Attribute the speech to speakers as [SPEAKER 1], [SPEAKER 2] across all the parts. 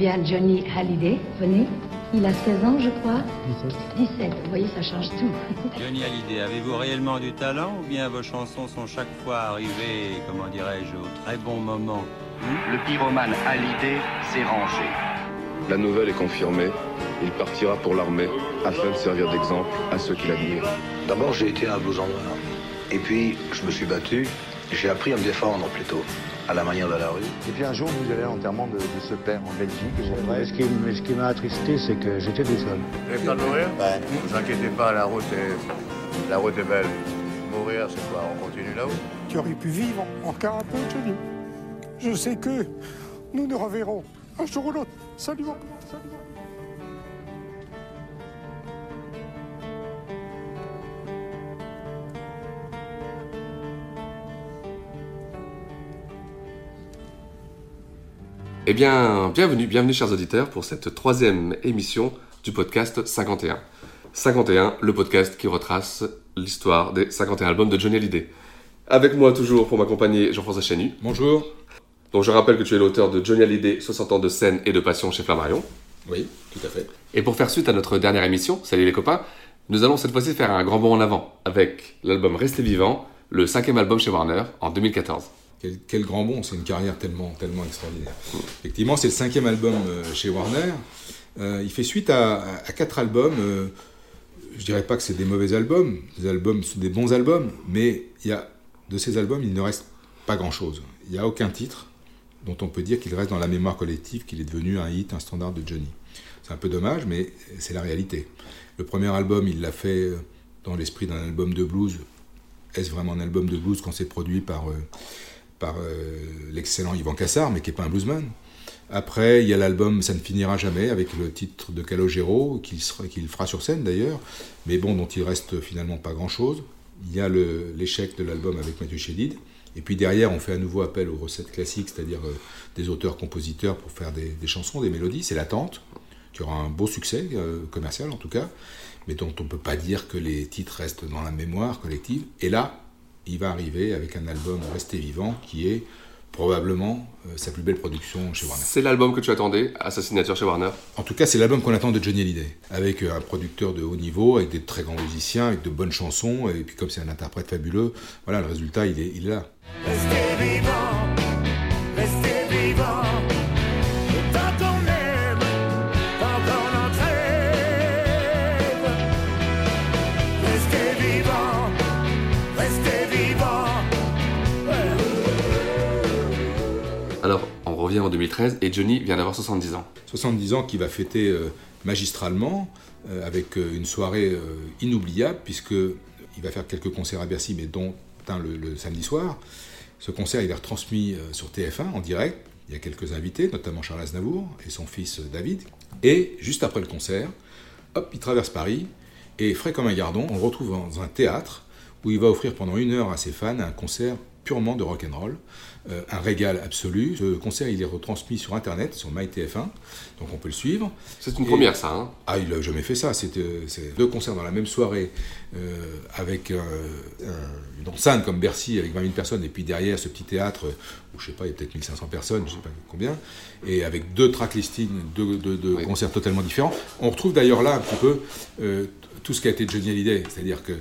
[SPEAKER 1] bien Johnny Hallyday. Venez. Il a 16 ans, je crois. 17. 17. Vous voyez, ça change tout.
[SPEAKER 2] Johnny Hallyday, avez-vous réellement du talent ou bien vos chansons sont chaque fois arrivées, comment dirais-je, au très bon moment?
[SPEAKER 3] Le pyromane Hallyday s'est rangé.
[SPEAKER 4] La nouvelle est confirmée. Il partira pour l'armée afin de servir d'exemple à ceux qui l'admirent.
[SPEAKER 5] D'abord, j'ai été un blouson noir. Et puis, je me suis battu. J'ai appris à me défendre plutôt, à la manière de la rue.
[SPEAKER 6] Et puis un jour, vous allez à l'enterrement de, de, ce père en Belgique. Et ce qui, ce qui m'a attristé, c'est que j'étais tout seul.
[SPEAKER 7] Vous avez peur de mourir?
[SPEAKER 5] Ouais.
[SPEAKER 7] Ne vous inquiétez pas, la route est, la route est belle. Mourir, c'est quoi? On continue là-haut?
[SPEAKER 8] Tu aurais pu vivre encore un peu, Johnny. Je sais que nous nous reverrons un jour ou l'autre. Salut, salut.
[SPEAKER 9] Eh bien, bienvenue, bienvenue chers auditeurs pour cette troisième émission du podcast 51. 51, le podcast qui retrace l'histoire des 51 albums de Johnny Hallyday. Avec moi toujours pour m'accompagner Jean-François Chenu.
[SPEAKER 10] Bonjour.
[SPEAKER 9] Donc je rappelle que tu es l'auteur de Johnny Hallyday, 60 ans de scène et de passion chez Flammarion.
[SPEAKER 10] Oui, tout à fait.
[SPEAKER 9] Et pour faire suite à notre dernière émission, salut les copains, nous allons cette fois-ci faire un grand bond en avant avec l'album Restez vivant, le cinquième album chez Warner en 2014.
[SPEAKER 10] Quel, grand bond, c'est une carrière tellement, tellement extraordinaire. Effectivement, c'est le cinquième album euh, chez Warner. Euh, il fait suite à, quatre albums. euh, je dirais pas que c'est des mauvais albums, des albums sont des bons albums, mais il y a, de ces albums, il ne reste pas grand-chose. Il n'y a aucun titre dont on peut dire qu'il reste dans la mémoire collective, qu'il est devenu un hit, un standard de Johnny. C'est un peu dommage, mais c'est la réalité. Le premier album, il l'a fait euh, dans l'esprit d'un album de blues. Est-ce vraiment un album de blues quand c'est produit par, par euh, l'excellent Yvan Cassar, mais qui n'est pas un bluesman Après, il y a l'album Ça ne finira jamais, avec le titre de Calogero, qu'il fera sur scène d'ailleurs, mais bon, dont il reste finalement pas grand-chose. Il y a l'échec de l'album avec Mathieu Chédid. Et puis derrière, on fait à nouveau appel aux recettes classiques, c'est-à-dire euh, des auteurs-compositeurs pour faire des, des chansons, des mélodies. C'est l'attente, qui aura un beau succès euh, commercial en tout cas, mais dont on ne peut pas dire que les titres restent dans la mémoire collective. Et là, il va arriver avec un album Rester vivant qui est probablement euh, sa plus belle production chez Warner.
[SPEAKER 9] C'est l'album que tu attendais à sa signature chez Warner?
[SPEAKER 10] En tout cas, c'est l'album qu'on attend de Johnny Hallyday, avec euh, un producteur de haut niveau, avec des très grands musiciens, avec de bonnes chansons, et puis comme c'est un interprète fabuleux, voilà, le résultat, il est, il est là.
[SPEAKER 11] Restez vivant, restez vivant.
[SPEAKER 9] Revient en 2013 et Johnny vient d'avoir 70 ans.
[SPEAKER 10] 70 ans qui va fêter euh, magistralement, euh, avec euh, une soirée inoubliable, puisqu'il va faire quelques concerts à Bercy, mais dont un le, samedi soir. Ce concert, il est retransmis sur TF1 en direct. Il y a quelques invités, notamment Charles Aznavour et son fils David. Et juste après le concert, hop, il traverse Paris, et frais comme un gardon, on le retrouve dans un théâtre où il va offrir pendant une heure à ses fans un concert purement de rock'n'roll, euh, un régal absolu. Ce concert, il est retransmis sur Internet, sur MyTF1, donc on peut le suivre.
[SPEAKER 9] C'est une
[SPEAKER 10] Et-
[SPEAKER 9] première, ça. Hein
[SPEAKER 10] Ah, il n'a jamais fait ça. C'est euh, c'est deux concerts dans la même soirée, euh, avec un- une enceinte comme Bercy, avec 20 000 personnes, et puis derrière ce petit théâtre, où je sais pas, il y a peut-être 1500 personnes, je sais pas combien, et avec deux track listings, deux, deux- deux
[SPEAKER 9] Oui.
[SPEAKER 10] concerts totalement différents. On retrouve d'ailleurs là un petit peu tout ce qui a été Johnny Hallyday, c'est-à-dire que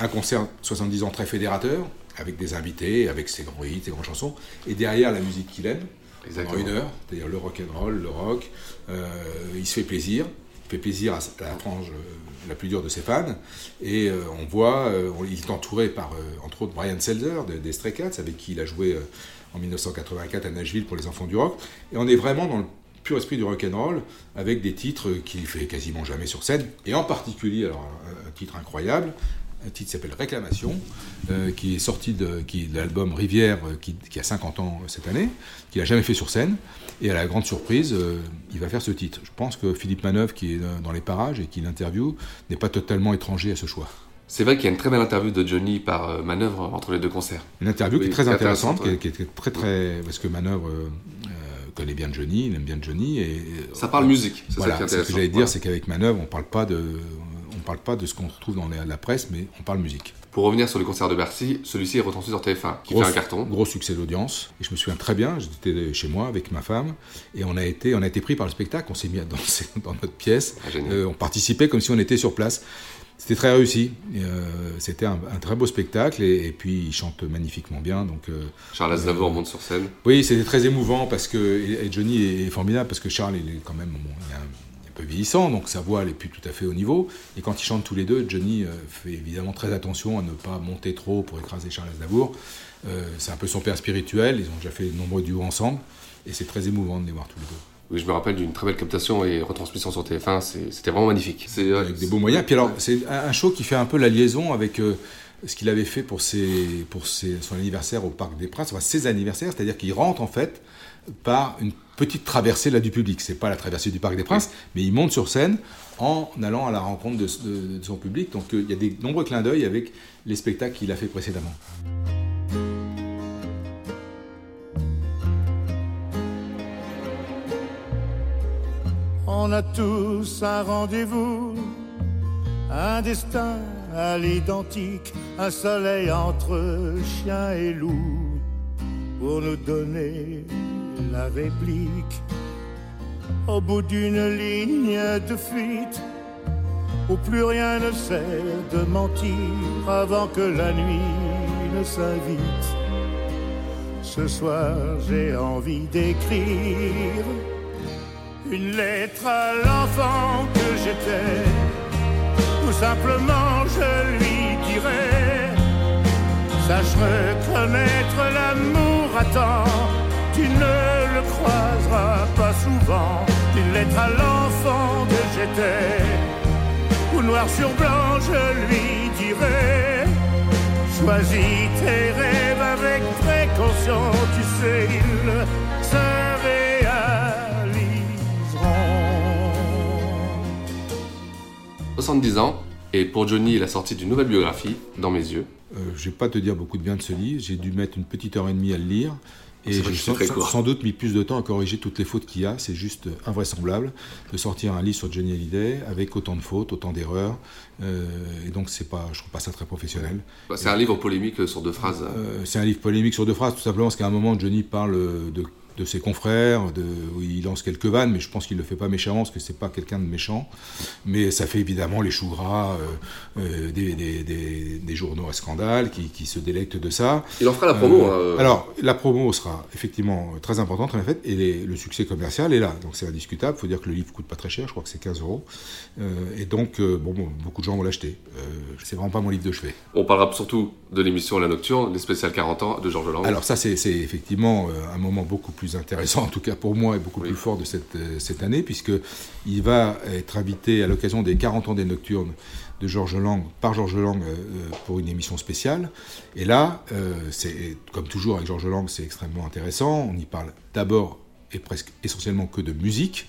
[SPEAKER 10] un concert 70 ans très fédérateur, avec des invités, avec ses grands hits, ses grandes chansons, et derrière la musique qu'il aime, pendant
[SPEAKER 9] Exactement.
[SPEAKER 10] une heure, c'est-à-dire le rock and roll, le rock. euh, il se fait plaisir, il fait plaisir à, la frange euh, la plus dure de ses fans, et euh, on voit, euh, il est entouré par entre autres Brian Selzer de- des Stray Cats, avec qui il a joué en 1984 à Nashville pour les enfants du rock, et on est vraiment dans le pur esprit du rock and roll, avec des titres qu'il fait quasiment jamais sur scène, et en particulier alors un, un titre incroyable. Un titre qui s'appelle Réclamation, euh, qui est sorti de, qui, de l'album Rivière, euh, qui, qui a 50 ans euh, cette année, qu'il n'a jamais fait sur scène. Et à la grande surprise, euh, il va faire ce titre. Je pense que Philippe Manœuvre, qui est dans- les parages et qui l'interviewe, n'est pas totalement étranger à ce choix.
[SPEAKER 9] C'est vrai qu'il y a une très belle interview de Johnny par manœuvre entre les deux concerts.
[SPEAKER 10] Une interview qui est très intéressante, qui, est, qui est très très. Parce que Manœuvre euh, connaît bien Johnny, il aime bien Johnny. Et,
[SPEAKER 9] Ça parle musique, c'est
[SPEAKER 10] voilà,
[SPEAKER 9] ça qui est
[SPEAKER 10] ce que j'allais dire, c'est qu'avec Manœuvre, on parle pas de. On parle pas de ce qu'on retrouve dans la, la presse, mais on parle musique.
[SPEAKER 9] Pour revenir sur le concert de Bercy, celui-ci est retransmis sur TF1, qui
[SPEAKER 10] Gros-
[SPEAKER 9] fait un carton.
[SPEAKER 10] Gros succès d'audience. Et je me souviens très bien, j'étais chez moi avec ma femme, et on a été, on a été pris par le spectacle, on s'est mis à danser dans notre pièce.
[SPEAKER 9] Ah.
[SPEAKER 10] Euh, on participait comme si on était sur place. C'était très réussi. Euh, C'était un, un très beau spectacle, et, et puis il chante magnifiquement bien. Donc, euh,
[SPEAKER 9] Charles Aznavour monte sur scène.
[SPEAKER 10] oui, c'était très émouvant parce que et et Johnny est formidable parce que Charles il est quand même bon, il un peu vieillissant donc sa voix elle est plus tout à fait au niveau et quand ils chantent tous les deux Johnny euh, fait évidemment très attention à ne pas monter trop pour écraser Charles Aznavour. Euh, c'est un peu son père spirituel, ils ont déjà fait de nombreux duos ensemble et c'est très émouvant de les voir tous les deux.
[SPEAKER 9] Oui, je me rappelle d'une très belle captation et retransmission sur TF1, c'est- c'était vraiment magnifique. C'est
[SPEAKER 10] avec des beaux moyens. Puis alors, c'est un, un show qui fait un peu la liaison avec euh, ce qu'il avait fait pour, ses, pour ses- son anniversaire au Parc des Princes, enfin ses anniversaires, c'est-à-dire qu'il rentre en fait par une petite traversée là du public. C'est pas la traversée du Parc des Princes, mais il monte sur scène en allant à la rencontre de, de- de son public. Donc euh, il y a des nombreux clins d'œil avec les spectacles qu'il a fait précédemment.
[SPEAKER 11] On a tous un rendez-vous, un destin à l'identique, un soleil entre chien et loup, pour nous donner la réplique. Au bout d'une ligne de fuite, où plus rien ne sert de mentir avant que la nuit ne s'invite. Ce soir, j'ai envie d'écrire une lettre à l'enfant que j'étais. Tout simplement, je lui dirais Sache reconnaître l'amour à temps. Tu ne le croiseras pas souvent. Une lettre à l'enfant que j'étais. Ou noir sur blanc, je lui dirais Choisis tes rêves avec précaution. Tu sais, ils se réaliseront.
[SPEAKER 9] 70 ans, et pour Johnny, il a sorti d'une nouvelle biographie, Dans mes yeux.
[SPEAKER 10] Euh, je vais pas te dire beaucoup de bien de ce livre. J'ai dû mettre une petite heure et demie à le lire. Et j'ai sans, sans- doute mis plus de temps à corriger toutes les fautes qu'il y a. C'est juste invraisemblable de sortir un livre sur Johnny Hallyday avec autant de fautes, autant d'erreurs. Euh, et donc, c'est pas, je trouve pas ça très professionnel.
[SPEAKER 9] Bah, C'est un livre polémique sur deux phrases.
[SPEAKER 10] Euh, c'est un livre polémique sur deux phrases, tout simplement parce qu'à un moment, Johnny parle de, de ses confrères, de, il lance quelques vannes, mais je pense qu'il ne le fait pas méchamment, parce que c'est pas quelqu'un de méchant. Mais ça fait évidemment les choux gras euh, euh, des, des- des- des journaux à scandale qui, qui se délectent de ça.
[SPEAKER 9] Il en fera la promo, hein.
[SPEAKER 10] Alors, la promo sera effectivement très importante, en fait, et les- le succès commercial est là. Donc c'est indiscutable. Il faut dire que le livre coûte pas très cher, je crois que c'est 15 euros. Euh, et donc, euh, bon, bon, beaucoup de gens vont l'acheter. Euh, c'est vraiment pas mon livre de chevet.
[SPEAKER 9] On parlera surtout de l'émission La Nocturne, les spéciales 40 ans de Georges Lang.
[SPEAKER 10] Alors ça, c'est effectivement euh, un moment beaucoup plus intéressant, en tout cas pour moi, et beaucoup plus fort de cette, euh, cette année, puisque il va être invité à l'occasion des 40 ans des Nocturnes de Georges Lang, par Georges Lang, euh, euh, pour une émission spéciale. Et là, euh, c'est comme toujours avec Georges Lang, c'est extrêmement intéressant. On y parle d'abord et presque essentiellement que de musique.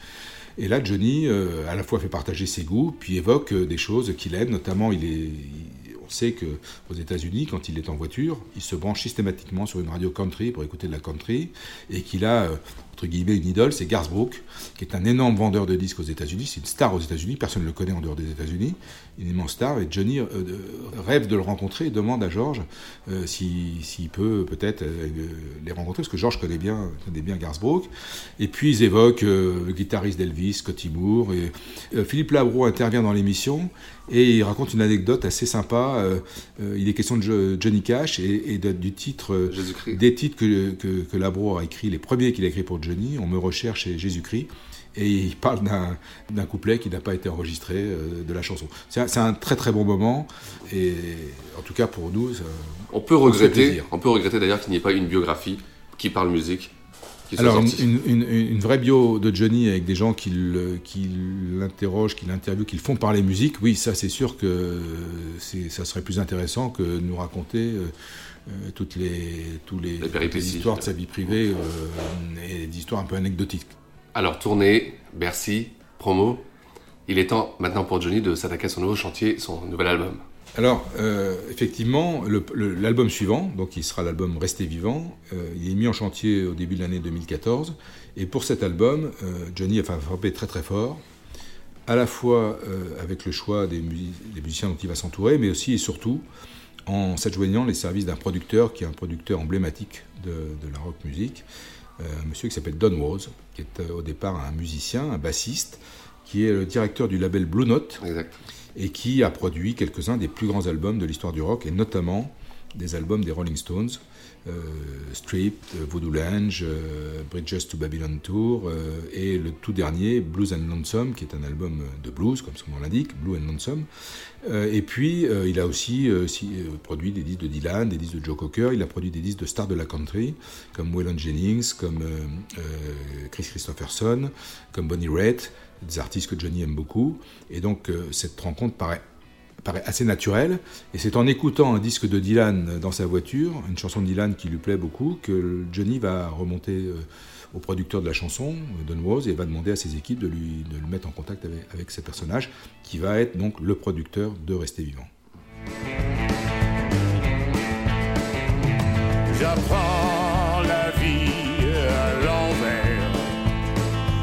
[SPEAKER 10] Et là, Johnny, euh, à la fois fait partager ses goûts, puis évoque des choses qu'il aime, notamment il est... il- sait que aux États-Unis, quand il est en voiture, il se branche systématiquement sur une radio country pour écouter de la country, et qu'il a euh, entre guillemets une idole, c'est Garth Brooks, qui est un énorme vendeur de disques aux États-Unis. C'est une star aux États-Unis, personne ne le connaît en dehors des États-Unis, une immense star. Et Johnny euh, euh, rêve de le rencontrer et demande à George euh, si- s'il peut peut-être euh, les rencontrer, parce que George connaît bien, connaît bien Garth Brooks. Et puis ils évoquent le guitariste d'Elvis, Scotty Moore. Et, Philippe Labro intervient dans l'émission et il raconte une anecdote assez sympa. Il est question de Jo- Johnny Cash et, et de- du titre, des titres que, que, que Labro a écrit, les premiers qu'il a écrits pour Johnny. On me recherche chez Jésus-Christ. Et il parle d'un couplet qui n'a pas été enregistré euh, de la chanson. C'est un, très très bon moment. Et en tout cas pour nous, ça-
[SPEAKER 9] On peut regretter, on peut regretter d'ailleurs qu'il n'y ait pas une biographie qui parle musique qui soit
[SPEAKER 10] Alors, une, une- vraie bio de Johnny avec des gens qui l'interrogent, qui l'interviewent, qui le font parler musique, oui, ça c'est sûr que ça serait plus intéressant que de nous raconter euh, euh, toutes les, tous les, toutes les histoires de sa vie privée euh, et des histoires un peu anecdotiques.
[SPEAKER 9] Alors, tournée, Bercy, promo. Il est temps maintenant pour Johnny de s'attaquer à son nouveau chantier, son nouvel album.
[SPEAKER 10] Alors, euh, effectivement, l'album suivant, donc qui sera l'album Rester vivant, euh, il est mis en chantier au début de l'année 2014. Et pour cet album, euh, Johnny a frappé très très fort, à la fois avec le choix des musiciens dont il va s'entourer, mais aussi et surtout en s'adjoignant les services d'un producteur qui est un producteur emblématique de, la rock music, euh, un monsieur qui s'appelle Don Rose, qui est au départ un musicien, un bassiste, qui est le directeur du label Blue Note et qui a produit quelques-uns des plus grands albums de l'histoire du rock et notamment des albums des Rolling Stones, euh, Strip, euh, Voodoo Lange, euh, Bridges to Babylon Tour et le tout dernier Blues and Lonesome qui est un album de blues comme son nom l'indique, Blue and Lonesome. et puis il a aussi, produit des disques de Dylan, des disques de Joe Cocker, il a produit des disques de stars de la country comme Waylon Jennings, comme Chris Christopherson, comme Bonnie Raitt, des artistes que Johnny aime beaucoup. Et donc cette rencontre paraît paraît assez naturel. Et c'est en écoutant un disque de Dylan dans sa voiture, une chanson de Dylan qui lui plaît beaucoup, que Johnny va remonter euh, au producteur de la chanson, euh, Don Rose, et va demander à ses équipes de, lui, de le mettre en contact avec, avec ce personnage, qui va être donc le producteur de Rester Vivant.
[SPEAKER 11] J'apprends la vie à l'envers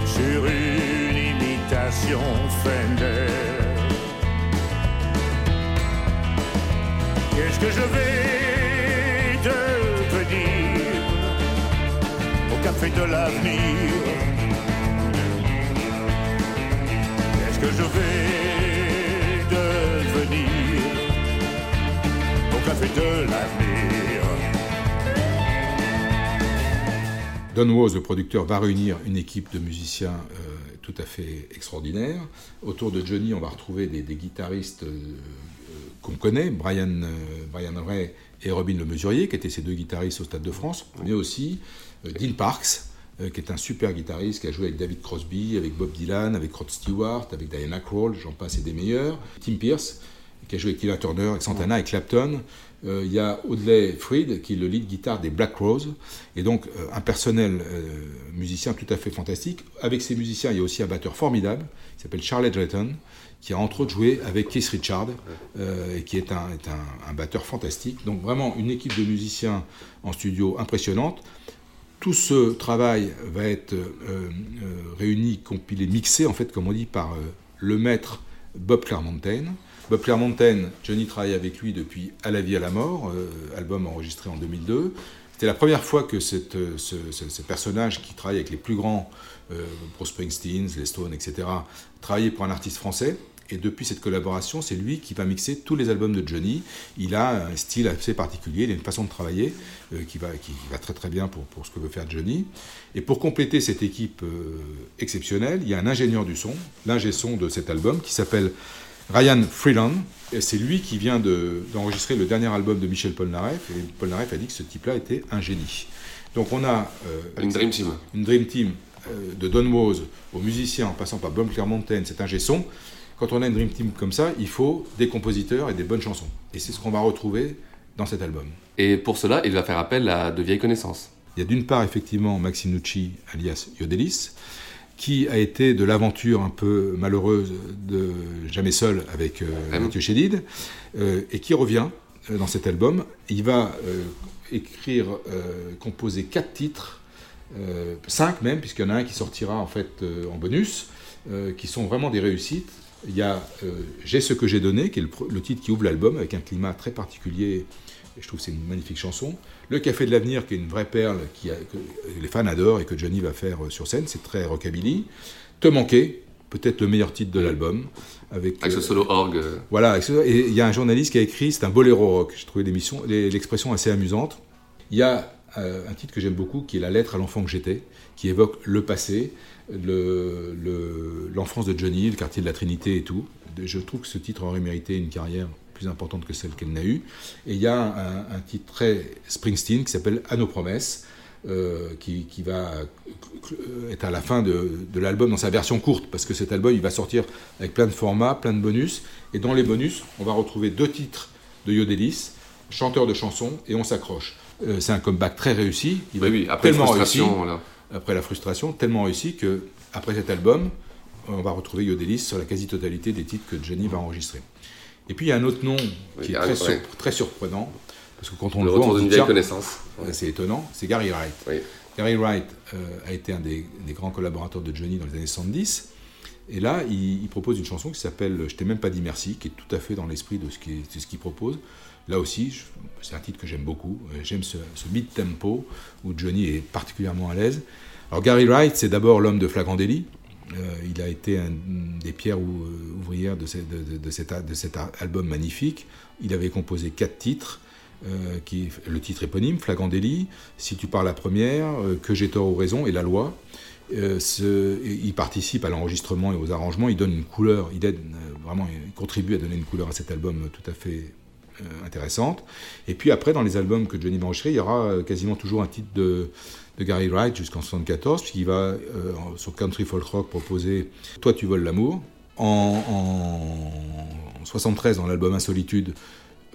[SPEAKER 11] sur une imitation Fender. Qu'est-ce que je vais devenir au café de l'avenir Qu'est-ce que je vais devenir au café de l'avenir?
[SPEAKER 10] Don Was, le producteur, va réunir une équipe de musiciens euh, tout à fait extraordinaire. Autour de Johnny, on va retrouver des, guitaristes euh, qu'on connaît, Brian, euh, Brian Ray et Robin Le Mesurier, qui étaient ces deux guitaristes au Stade de France, mais aussi euh, Dean Parks, euh, qui est un super guitariste, qui a joué avec David Crosby, avec Bob Dylan, avec Rod Stewart, avec Diana Krall, j'en passe et des meilleurs. Tim Pierce, qui a joué avec Tina Turner, avec Santana, et Clapton. Il y a Audley Freed, qui est le lead guitare des Black Rose, et donc un personnel musicien tout à fait fantastique. Avec ces musiciens, il y a aussi un batteur formidable, qui s'appelle Charlie Drayton, qui a entre autres joué avec Keith Richard, euh, qui est, un, un, batteur fantastique. Donc vraiment une équipe de musiciens en studio impressionnante. Tout ce travail va être euh, euh, réuni, compilé, mixé, en fait, comme on dit, par le maître Bob Clermontaine. Bob Clermontaine, Johnny travaille avec lui depuis À la vie, à la mort, album enregistré en 2002. C'était la première fois que cette, ce, personnage qui travaille avec les plus grands, Bruce Springsteen, les Stones, etc., travaillait pour un artiste français. Et depuis cette collaboration, c'est lui qui va mixer tous les albums de Johnny. Il a un style assez particulier, il a une façon de travailler euh, qui, va, qui va très très bien pour, pour, ce que veut faire Johnny. Et pour compléter cette équipe euh, exceptionnelle, il y a un ingénieur du son, l'ingé son de cet album, qui s'appelle Ryan Freeland. Et c'est lui qui vient d'enregistrer le dernier album de Michel Polnareff. Et Polnareff a dit que ce type-là était un génie. Donc on a...
[SPEAKER 9] Euh, une Dream Team.
[SPEAKER 10] Une Dream Team de Don Woz aux musiciens en passant par Bob Clermontaine, c'est ingé son quand on a une Dream Team comme ça, il faut des compositeurs et des bonnes chansons. Et c'est ce qu'on va retrouver dans cet album.
[SPEAKER 9] Et pour cela, il va faire appel à de vieilles connaissances.
[SPEAKER 10] Il y a d'une part effectivement Maxime Nucci, alias Yodelis, qui a été de l'aventure un peu malheureuse de Jamais seul avec euh, Mathieu Chédid, euh, et qui revient euh, dans cet album. Il va écrire, composer quatre titres, cinq même, puisqu'il y en a un qui sortira en fait en bonus, qui sont vraiment des réussites. Il y a euh, J'ai ce que j'ai donné, qui est le, titre qui ouvre l'album, avec un climat très particulier. Je trouve que c'est une magnifique chanson. Le Café de l'Avenir, qui est une vraie perle qui que les fans adorent et que Johnny va faire euh, sur scène, c'est très rockabilly. Te manquer, peut-être le meilleur titre de l'album.
[SPEAKER 9] Avec, ce euh, solo orgue.
[SPEAKER 10] Voilà, et il y a un journaliste qui a écrit, c'est un boléro rock. J'ai trouvé l'expression assez amusante. Il y a un titre que j'aime beaucoup, qui est La lettre à l'enfant que j'étais, qui évoque le passé, l'enfance de Johnny, le quartier de la Trinité et tout. Je trouve que ce titre aurait mérité une carrière plus importante que celle qu'elle n'a eue. Et il y a un, titre très Springsteen qui s'appelle À nos promesses, euh, qui, va être à la fin de, l'album dans sa version courte, parce que cet album il va sortir avec plein de formats, plein de bonus. Et dans les bonus, on va retrouver deux titres de Yodelis, chanteur de chansons, et on s'accroche. Euh, c'est un comeback très réussi.
[SPEAKER 9] Il oui, oui, après tellement réussi
[SPEAKER 10] après la frustration, tellement réussi que après cet album, on va retrouver Yodelis sur la quasi-totalité des titres que Johnny va enregistrer. Et puis il y a un autre nom qui est très, très, surprenant, parce que quand on le, voit,
[SPEAKER 9] on vieille connaissance.
[SPEAKER 10] C'est étonnant, c'est Gary Wright. Gary Wright euh, a été un des, grands collaborateurs de Johnny dans les années 70. Et là, il, propose une chanson qui s'appelle Je t'ai même pas dit merci, qui est tout à fait dans l'esprit de ce qu'il propose. Là aussi, c'est un titre que j'aime beaucoup. J'aime ce, mid-tempo où Johnny est particulièrement à l'aise. Alors Gary Wright, c'est d'abord l'homme de Flagrant Délit. il a été un des pierres ouvrières de, de, de, cet, album magnifique. Il avait composé quatre titres. Euh, qui le titre éponyme, Flagrant délit, Si tu parles la première, euh, Que j'ai tort ou raison et La loi. Euh, il participe à l'enregistrement et aux arrangements, il donne une couleur, il aide vraiment, il contribue à donner une couleur à cet album tout à fait intéressante. Et puis après, dans les albums que Johnny va il y aura quasiment toujours un titre de, de Gary Wright jusqu'en 74, puisqu'il va sur Country Folk Rock proposer Toi tu voles l'amour. En, en 73, dans l'album Insolitude,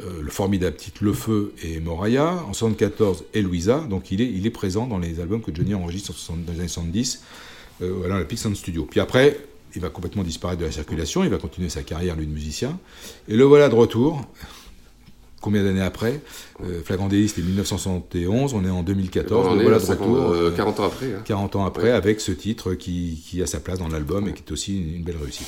[SPEAKER 10] euh, le formidable titre Le Feu et Moraya, en 74 et Louisa, donc il est, il est présent dans les albums que Johnny enregistre dans les années 70 euh, à la Sound Studio. Puis après, il va complètement disparaître de la circulation, il va continuer sa carrière, lui, de musicien. Et le voilà de retour, combien d'années après? Euh, Flagrant Délit, c'était 1971, on est en 2014,
[SPEAKER 9] on
[SPEAKER 10] le voilà de retour.
[SPEAKER 9] 40 euh, ans après.
[SPEAKER 10] 40 hein. ans après, avec ce titre qui, qui, a sa place dans l'album et qui est aussi une belle réussite.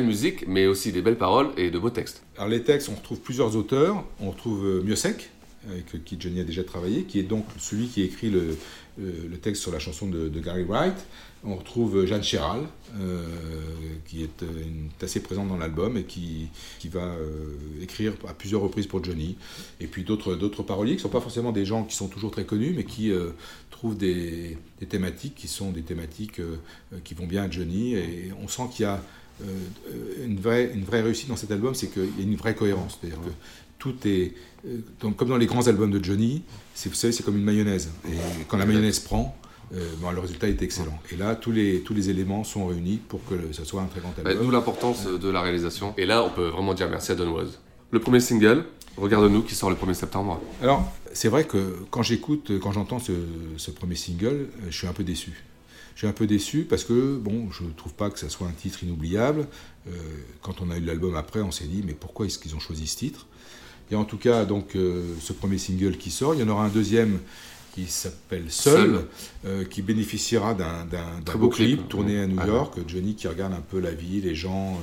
[SPEAKER 9] musique, mais aussi des belles paroles et de beaux textes.
[SPEAKER 10] Alors les textes, on retrouve plusieurs auteurs. On retrouve euh, Miosek, avec qui Johnny a déjà travaillé, qui est donc celui qui écrit le, euh, texte sur la chanson de, Gary Wright. On retrouve Jeanne Chéral, euh, qui est, assez présente dans l'album et qui, qui va écrire à plusieurs reprises pour Johnny. Et puis d'autres, paroliers qui ne sont pas forcément des gens qui sont toujours très connus, mais qui trouvent des, des, thématiques qui sont des thématiques qui vont bien à Johnny. Et on sent qu'il y a euh, une, vraie, une vraie réussite dans cet album, c'est qu'il y a une vraie cohérence. C'est-à-dire que tout est. Euh, donc, comme dans les grands albums de Johnny, vous savez, c'est comme une mayonnaise. Et quand la mayonnaise prend, euh, le résultat est excellent. Et là, tous les, tous les éléments sont réunis pour que ce soit un très grand album.
[SPEAKER 9] D'où l'importance de la réalisation. Et là, on peut vraiment dire merci à Don Was. Le premier single, Regarde-nous, qui sort le 1er septembre.
[SPEAKER 10] Alors, c'est vrai que quand j'écoute, quand j'entends ce, ce, premier single, je suis un peu déçu. Je suis un peu déçu parce que bon, je ne trouve pas que ça soit un titre inoubliable. Euh, quand on a eu l'album après, on s'est dit mais pourquoi est-ce qu'ils ont choisi ce titre? Et en tout cas, donc euh, ce premier single qui sort, il y en aura un deuxième qui s'appelle Seul, euh, qui bénéficiera d'un beau clip, tourné à New ah York. Johnny qui regarde un peu la vie, les gens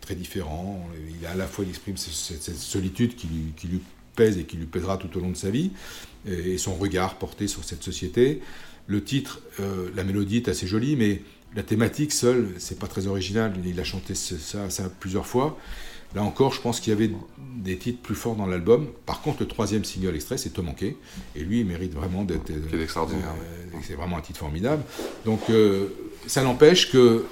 [SPEAKER 10] très différents. Il a à la fois il exprime cette, solitude qui lui, qui lui, pèse et qui lui pèsera tout au long de sa vie, et son regard porté sur cette société. Le titre, euh, la mélodie est assez jolie, mais la thématique seule, c'est pas très original. Il a chanté ça, ça plusieurs fois. Là encore, je pense qu'il y avait des titres plus forts dans l'album. Par contre, le troisième single extrait, c'est Te manquer. Et lui, il mérite vraiment d'être.
[SPEAKER 9] C'est extraordinaire.
[SPEAKER 10] Euh, c'est vraiment un titre formidable. Donc, euh, ça n'empêche que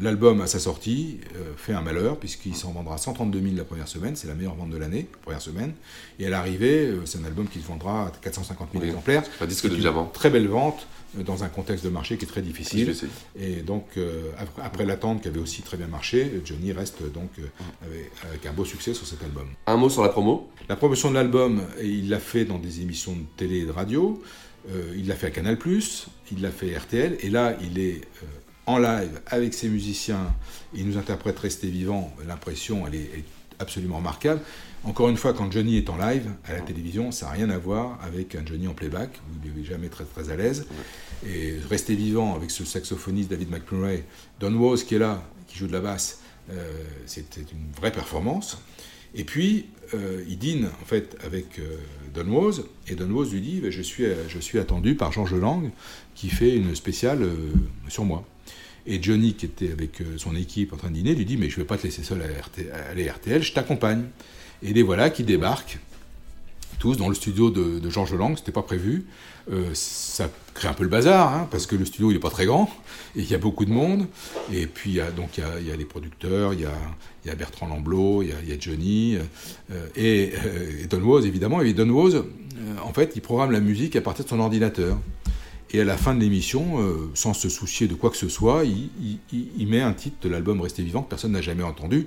[SPEAKER 10] l'album, à sa sortie, fait un malheur, puisqu'il s'en vendra 132 000 la première semaine. C'est la meilleure vente de l'année, première semaine. Et à l'arrivée, c'est un album qui se vendra 450 000 exemplaires.
[SPEAKER 9] Pas disque de diamant.
[SPEAKER 10] Très belle vente dans un contexte de marché qui est très difficile. Et donc, euh, après, l'attente qui avait aussi très bien marché, Johnny reste donc euh, avec, un beau succès sur cet album.
[SPEAKER 9] Un mot sur la promo?
[SPEAKER 10] La promotion de l'album, il l'a fait dans des émissions de télé et de radio. Euh, il l'a fait à Canal+, il l'a fait RTL, et là, il est en live avec ses musiciens. Il nous interprète Rester vivant. L'impression, elle est, absolument remarquable. Encore une fois, quand Johnny est en live à la télévision, ça n'a rien à voir avec un Johnny en playback. Vous ne vivez jamais très, très à l'aise. Et rester vivant avec ce saxophoniste David McMurray, Don Was qui est là, qui joue de la basse, euh, c'était une vraie performance. Et puis, euh, il dîne en fait avec euh, Don Was, et Don Was lui dit je suis, attendu par Georges Lang, qui fait une spéciale sur moi. Et Johnny, qui était avec son équipe en train de dîner, lui dit Mais je ne vais pas te laisser seul à, RTL, je t'accompagne. Et les voilà qui débarquent, tous dans le studio de, de Georges Lang, c'était pas prévu. Euh, ça crée un peu le bazar, hein, parce que le studio il n'est pas très grand, et il y a beaucoup de monde. Et puis y a, donc il y a, les producteurs, il y a, y a Bertrand Lamblot, il y a, Johnny, euh, et, euh, et, Don Was évidemment. Et Don Was, en fait, il programme la musique à partir de son ordinateur. Et à la fin de l'émission, sans se soucier de quoi que ce soit, il, met un titre de l'album Rester vivant que personne n'a jamais entendu.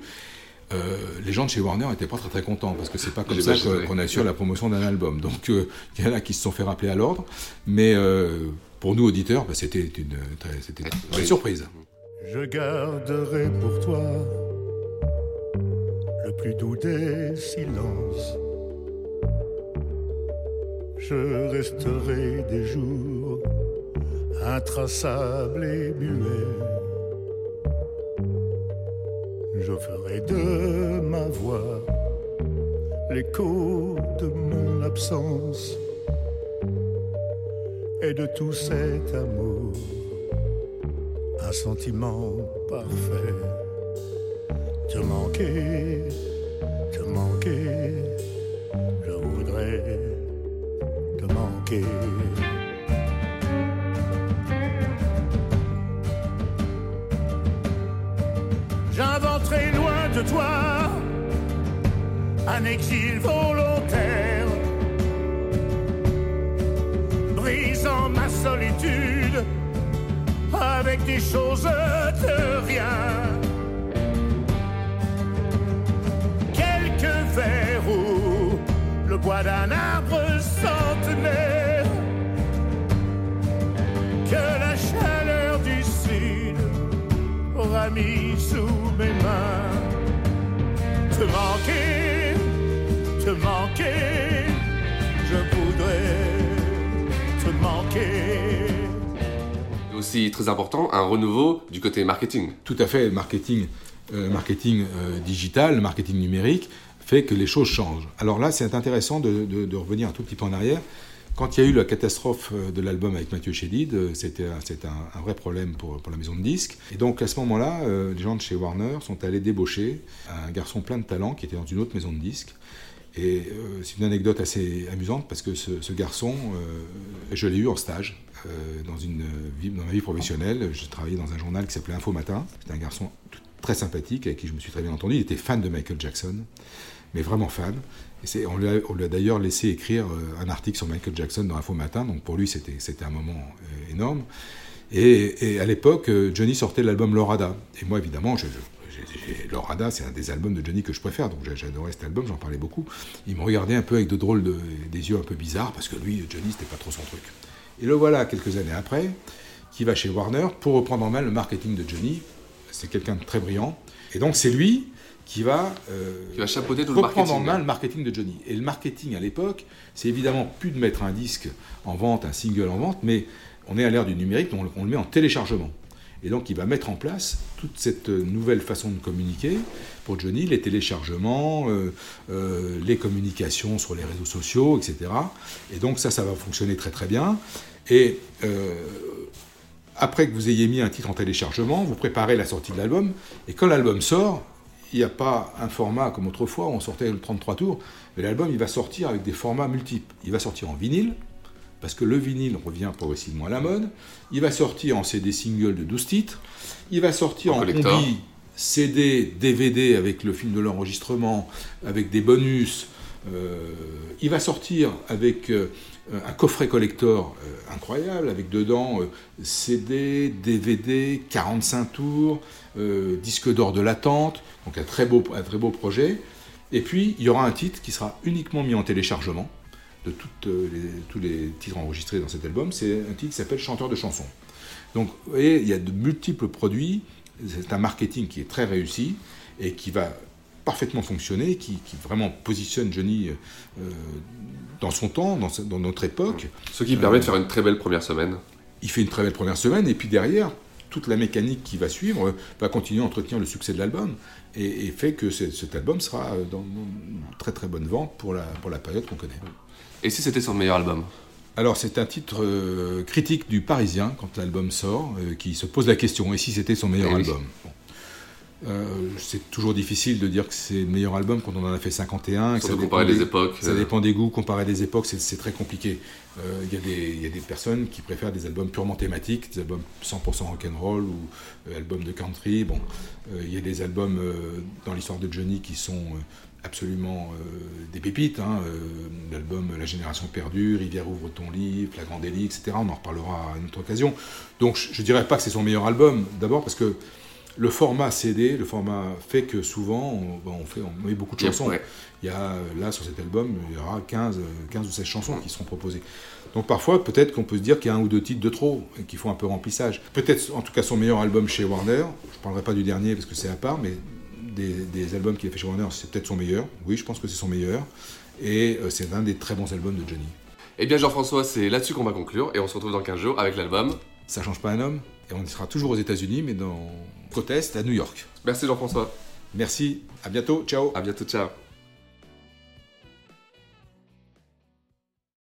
[SPEAKER 10] Euh, les gens de chez Warner n'étaient pas très très contents parce que c'est pas comme ça qu'on assure la promotion d'un album. Donc euh, il y en a qui se sont fait rappeler à l'ordre, mais euh, pour nous auditeurs, bah, c'était une, une surprise.
[SPEAKER 11] Je garderai pour toi le plus doux des silences. Je resterai des jours intraçables et muets je ferai de ma voix l'écho de mon absence et de tout cet amour, un sentiment parfait. Te manquer, te manquer, je voudrais te manquer. Un exil volontaire, brisant ma solitude avec des choses de rien. Quelques verres ou le bois d'un arbre centenaire que la chaleur du sud aura mis sous mes mains. Te manquer, te manquer, je voudrais te manquer.
[SPEAKER 9] Aussi très important, un renouveau du côté marketing.
[SPEAKER 10] Tout à fait, marketing, euh, marketing euh, digital, marketing numérique fait que les choses changent. Alors là, c'est intéressant de, de, de, revenir un tout petit peu en arrière. Quand il y a eu la catastrophe euh, de l'album avec Mathieu Chédid, c'était un, un, vrai problème pour, pour, la maison de disques. Et donc à ce moment-là, euh, les gens de chez Warner sont allés débaucher un garçon plein de talent qui était dans une autre maison de disques. Et euh, c'est une anecdote assez amusante parce que ce, garçon, euh, je l'ai eu en stage euh, dans, ma vie professionnelle. Je travaillais dans un journal qui s'appelait Info Matin. C'était un garçon très sympathique avec qui je me suis très bien entendu. Il était fan de Michael Jackson, mais vraiment fan. On lui a, d'ailleurs laissé écrire un article sur Michael Jackson dans Info Matin, donc pour lui c'était un moment énorme. Et, à l'époque, Johnny sortait l'album Lorada. Et moi évidemment, je, je, Lorada c'est un des albums de Johnny que je préfère, donc j'adorais cet album, j'en parlais beaucoup. Il me regardait un peu avec de drôles, de, des yeux un peu bizarres, parce que lui, Johnny, c'était pas trop son truc. Et le voilà, quelques années après, qui va chez Warner pour reprendre en main le marketing de Johnny. C'est quelqu'un de très brillant. Et donc c'est lui qui va,
[SPEAKER 9] euh, qui va chapeauter tout
[SPEAKER 10] reprendre en main le marketing de Johnny. Et le marketing à l'époque, c'est évidemment plus de mettre un disque en vente, un single en vente, mais on est à l'ère du numérique, donc on le met en téléchargement. Et donc il va mettre en place toute cette nouvelle façon de communiquer pour Johnny, les téléchargements, euh, euh, les communications sur les réseaux sociaux, etc. Et donc ça, ça va fonctionner très très bien. Et euh, après que vous ayez mis un titre en téléchargement, vous préparez la sortie de l'album, et quand l'album sort, il n'y a pas un format comme autrefois, on sortait le 33 tours, mais l'album il va sortir avec des formats multiples. Il va sortir en vinyle, parce que le vinyle revient progressivement à la mode. Il va sortir en CD single de 12 titres. Il va sortir en, en combi CD, DVD avec le film de l'enregistrement, avec des bonus. Euh, il va sortir avec euh, un coffret collector euh, incroyable, avec dedans CD, DVD, 45 tours, disque d'or de l'attente, donc un très, beau, un très beau projet. Et puis, il y aura un titre qui sera uniquement mis en téléchargement de toutes les, tous les titres enregistrés dans cet album. C'est un titre qui s'appelle Chanteur de chansons. Donc, vous voyez, il y a de multiples produits. C'est un marketing qui est très réussi et qui va parfaitement fonctionné, qui, qui vraiment positionne Johnny euh, dans son temps, dans, dans notre époque.
[SPEAKER 9] Ce qui permet de faire une très belle première semaine.
[SPEAKER 10] Il fait une très belle première semaine, et puis derrière, toute la mécanique qui va suivre euh, va continuer à entretenir le succès de l'album, et, et fait que cet album sera euh, dans dans une très très bonne vente pour la, pour la période qu'on connaît.
[SPEAKER 9] Et si c'était son meilleur album
[SPEAKER 10] Alors c'est un titre euh, critique du Parisien quand l'album sort, euh, qui se pose la question, et si c'était son meilleur
[SPEAKER 9] Eh oui.
[SPEAKER 10] album? Bon. Euh, c'est toujours difficile de dire que c'est le meilleur album quand on en a fait 51. et que ça
[SPEAKER 9] comparer
[SPEAKER 10] dépend
[SPEAKER 9] les
[SPEAKER 10] des-
[SPEAKER 9] époques,
[SPEAKER 10] Ça dépend des goûts, comparer des époques, c'est- très compliqué. Il y, a des- il y a des personnes qui préfèrent des albums purement thématiques, des albums 100% rock'n'roll ou albums de country. Bon, il y a des albums dans l'histoire de Johnny qui sont absolument euh, des pépites. Hein, euh, L'album La Génération perdue, Rivière ouvre ton lit, Flagrant délit, etc. On en reparlera à une autre occasion. Donc je ne dirais pas que c'est son meilleur album, d'abord parce que le format CD, le format fait que souvent on, ben, on fait, on met beaucoup de chansons.
[SPEAKER 9] ouais.
[SPEAKER 10] Il y a là sur cet album, il y aura 15, euh, 15 ou 16 chansons qui seront proposées. Donc parfois, peut-être qu'on peut se dire qu'il y a un ou deux titres de trop et qu'il faut un peu remplissage. Peut-être, en tout cas, son meilleur album chez Warner. Je ne parlerai pas du dernier parce que c'est à part, mais des, des albums qu'il a fait chez Warner, c'est peut-être son meilleur. Oui, je pense que c'est son meilleur. Et euh, c'est un des très bons albums de Johnny.
[SPEAKER 9] Eh bien Jean-François, c'est là-dessus qu'on va conclure, et on se retrouve dans 15 jours avec l'album.
[SPEAKER 10] Ça change pas un homme. Et on y sera toujours aux États-Unis, mais dans est à New York.
[SPEAKER 9] Merci Jean-François.
[SPEAKER 10] Merci, à bientôt, ciao.
[SPEAKER 9] À bientôt, ciao.